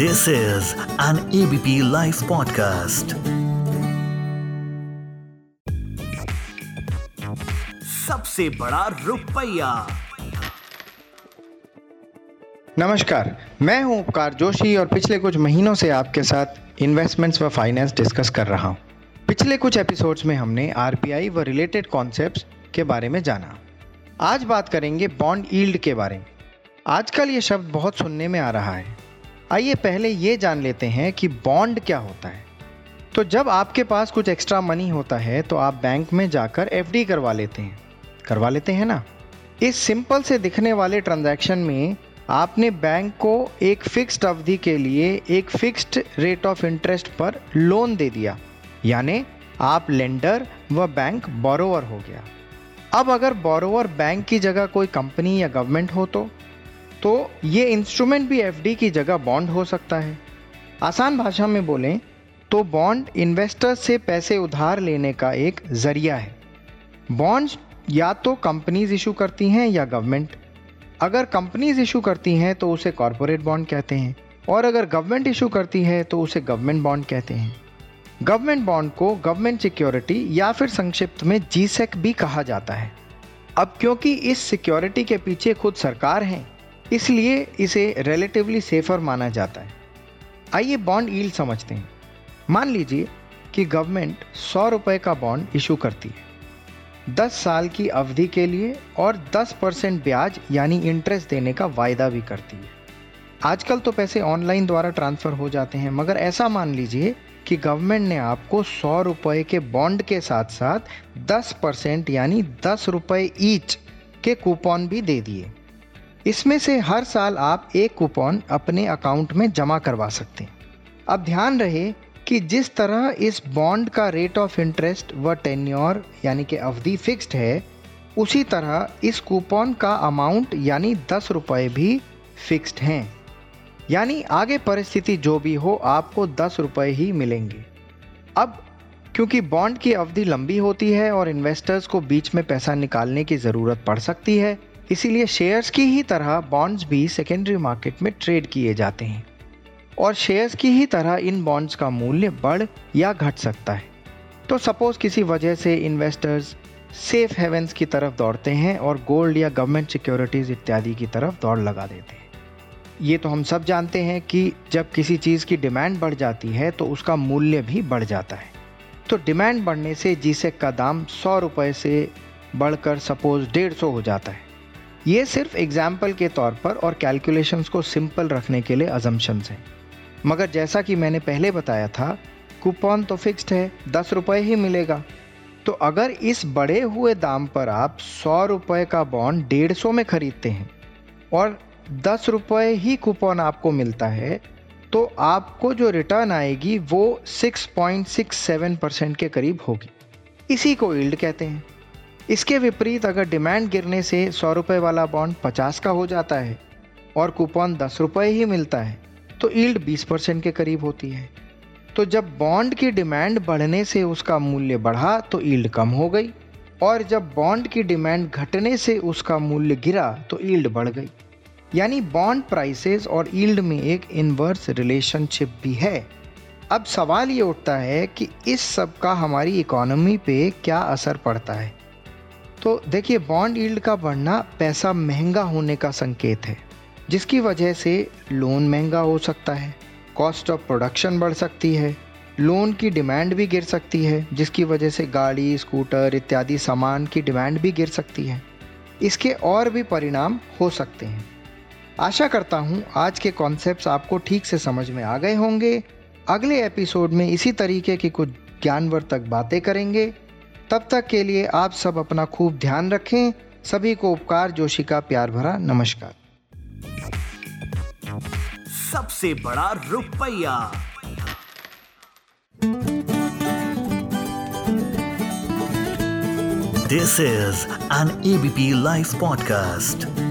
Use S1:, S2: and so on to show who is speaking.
S1: This is an ABP Life podcast. सबसे बड़ा रुपया।
S2: नमस्कार, मैं हूँ उपकार जोशी और पिछले कुछ महीनों से आपके साथ इन्वेस्टमेंट्स व फाइनेंस डिस्कस कर रहा हूँ। पिछले कुछ एपिसोड्स में हमने आरबीआई व रिलेटेड कॉन्सेप्ट्स के बारे में जाना। आज बात करेंगे बॉन्ड ईल्ड के बारे में। आजकल ये शब्द बहुत सुनने में आ रहा है। आइए पहले ये जान लेते हैं कि बॉन्ड क्या होता है। तो जब आपके पास कुछ एक्स्ट्रा मनी होता है तो आप बैंक में जाकर एफडी करवा लेते हैं। करवा लेते हैं ना? इस सिंपल से दिखने वाले ट्रांजैक्शन में आपने बैंक को एक फिक्स्ड अवधि के लिए एक फिक्स्ड रेट ऑफ़ इंटरेस्ट पर लोन दे दिया। यानी आप लेंडर व बैंक बोरोवर हो गया। अब अगर बोरोवर बैंक की जगह कोई कंपनी या गवर्नमेंट हो तो? तो ये इंस्ट्रूमेंट भी एफडी की जगह बॉन्ड हो सकता है। आसान भाषा में बोलें तो बॉन्ड इन्वेस्टर से पैसे उधार लेने का एक ज़रिया है। बॉन्ड्स या तो कंपनीज़ इशू करती हैं या गवर्नमेंट अगर कंपनीज़ इशू करती हैं तो उसे कॉरपोरेट बॉन्ड कहते हैं। और अगर गवर्नमेंट इशू करती है तो उसे गवर्नमेंट बॉन्ड कहते हैं। गवर्नमेंट बॉन्ड को गवर्नमेंट सिक्योरिटी या फिर संक्षिप्त में जीसेक भी कहा जाता है। अब क्योंकि इस सिक्योरिटी के पीछे खुद सरकार है इसलिए इसे रिलेटिवली सेफर माना जाता है। आइए बॉन्ड ईल समझते हैं। मान लीजिए कि गवर्नमेंट सौ रुपये का बॉन्ड इशू करती है। दस साल की अवधि के लिए और दस परसेंट ब्याज यानी इंटरेस्ट देने का वायदा भी करती है। आजकल तो पैसे ऑनलाइन द्वारा ट्रांसफ़र हो जाते हैं, मगर ऐसा मान लीजिए कि गवर्नमेंट ने आपको सौ रुपये के बॉन्ड के साथ साथ दस परसेंट यानी दस रुपये ईच के कूपन भी दे दिए। इसमें से हर साल आप एक कूपन अपने अकाउंट में जमा करवा सकते हैं। अब ध्यान रहे कि जिस तरह इस बॉन्ड का रेट ऑफ़ इंटरेस्ट व टेन्योर, यानी कि अवधि फिक्स्ड है, उसी तरह इस कूपन का अमाउंट, यानी दस रुपये भी फिक्स्ड हैं। यानी आगे परिस्थिति जो भी हो, आपको दस रुपये ही मिलेंगे। अब, क्योंकि बॉन्ड की अवधि लंबी होती है और इन्वेस्टर्स को बीच में पैसा निकालने की ज़रूरत पड़ सकती है इसीलिए शेयर्स की ही तरह बॉन्ड्स भी सेकेंडरी मार्केट में ट्रेड किए जाते हैं। और शेयर्स की ही तरह इन बॉन्ड्स का मूल्य बढ़ या घट सकता है। तो सपोज़ किसी वजह से इन्वेस्टर्स सेफ़ हेवेंस की तरफ़ दौड़ते हैं और गोल्ड या गवर्नमेंट सिक्योरिटीज़ इत्यादि की तरफ़ दौड़ लगा देते हैं। ये तो हम सब जानते हैं कि जब किसी चीज़ की डिमांड बढ़ जाती है तो उसका मूल्य भी बढ़ जाता है। तो डिमांड बढ़ने से जीसेक का दाम सौ रुपये से बढ़कर सपोज़ डेढ़ सौ हो जाता है। ये सिर्फ़ एग्ज़ाम्पल के तौर पर और कैलकुलेशंस को सिंपल रखने के लिए अजम्पन्स हैं। मगर जैसा कि मैंने पहले बताया था कूपन तो फिक्स्ड है, दस रुपये ही मिलेगा। तो अगर इस बढ़े हुए दाम पर आप सौ रुपये का बॉन्ड डेढ़ सौ में खरीदते हैं और दस रुपये ही कूपन आपको मिलता है तो आपको जो रिटर्न आएगी वो 6.67 परसेंट के करीब होगी। इसी को ईल्ड कहते हैं। इसके विपरीत अगर डिमांड गिरने से सौ रुपये वाला बॉन्ड पचास का हो जाता है और कूपन दस रुपये ही मिलता है तो ईल्ड बीस परसेंट के करीब होती है। तो जब बॉन्ड की डिमांड बढ़ने से उसका मूल्य बढ़ा तो ईल्ड कम हो गई। और जब बॉन्ड की डिमांड घटने से उसका मूल्य गिरा तो ईल्ड बढ़ गई। यानी बॉन्ड प्राइसेस और ईल्ड में एक इनवर्स रिलेशनशिप भी है। अब सवाल ये उठता है कि इस सब का हमारी इकोनॉमी पे क्या असर पड़ता है? तो देखिए बॉन्ड यील्ड का बढ़ना पैसा महँगा होने का संकेत है, जिसकी वजह से लोन महँगा हो सकता है कॉस्ट ऑफ़ प्रोडक्शन बढ़ सकती है लोन की डिमांड भी गिर सकती है, जिसकी वजह से गाड़ी स्कूटर इत्यादि सामान की डिमांड भी गिर सकती है। इसके और भी परिणाम हो सकते हैं। आशा करता हूँ आज के कॉन्सेप्ट्स आपको ठीक से समझ में आ गए होंगे। अगले एपिसोड में इसी तरीके की कुछ ज्ञानवर्धक बातें करेंगे। तब तक के लिए आप सब अपना खूब ध्यान रखें। सभी को उपकार, जोशी का प्यार भरा नमस्कार।
S1: सबसे बड़ा रुपया। This is an ABP live podcast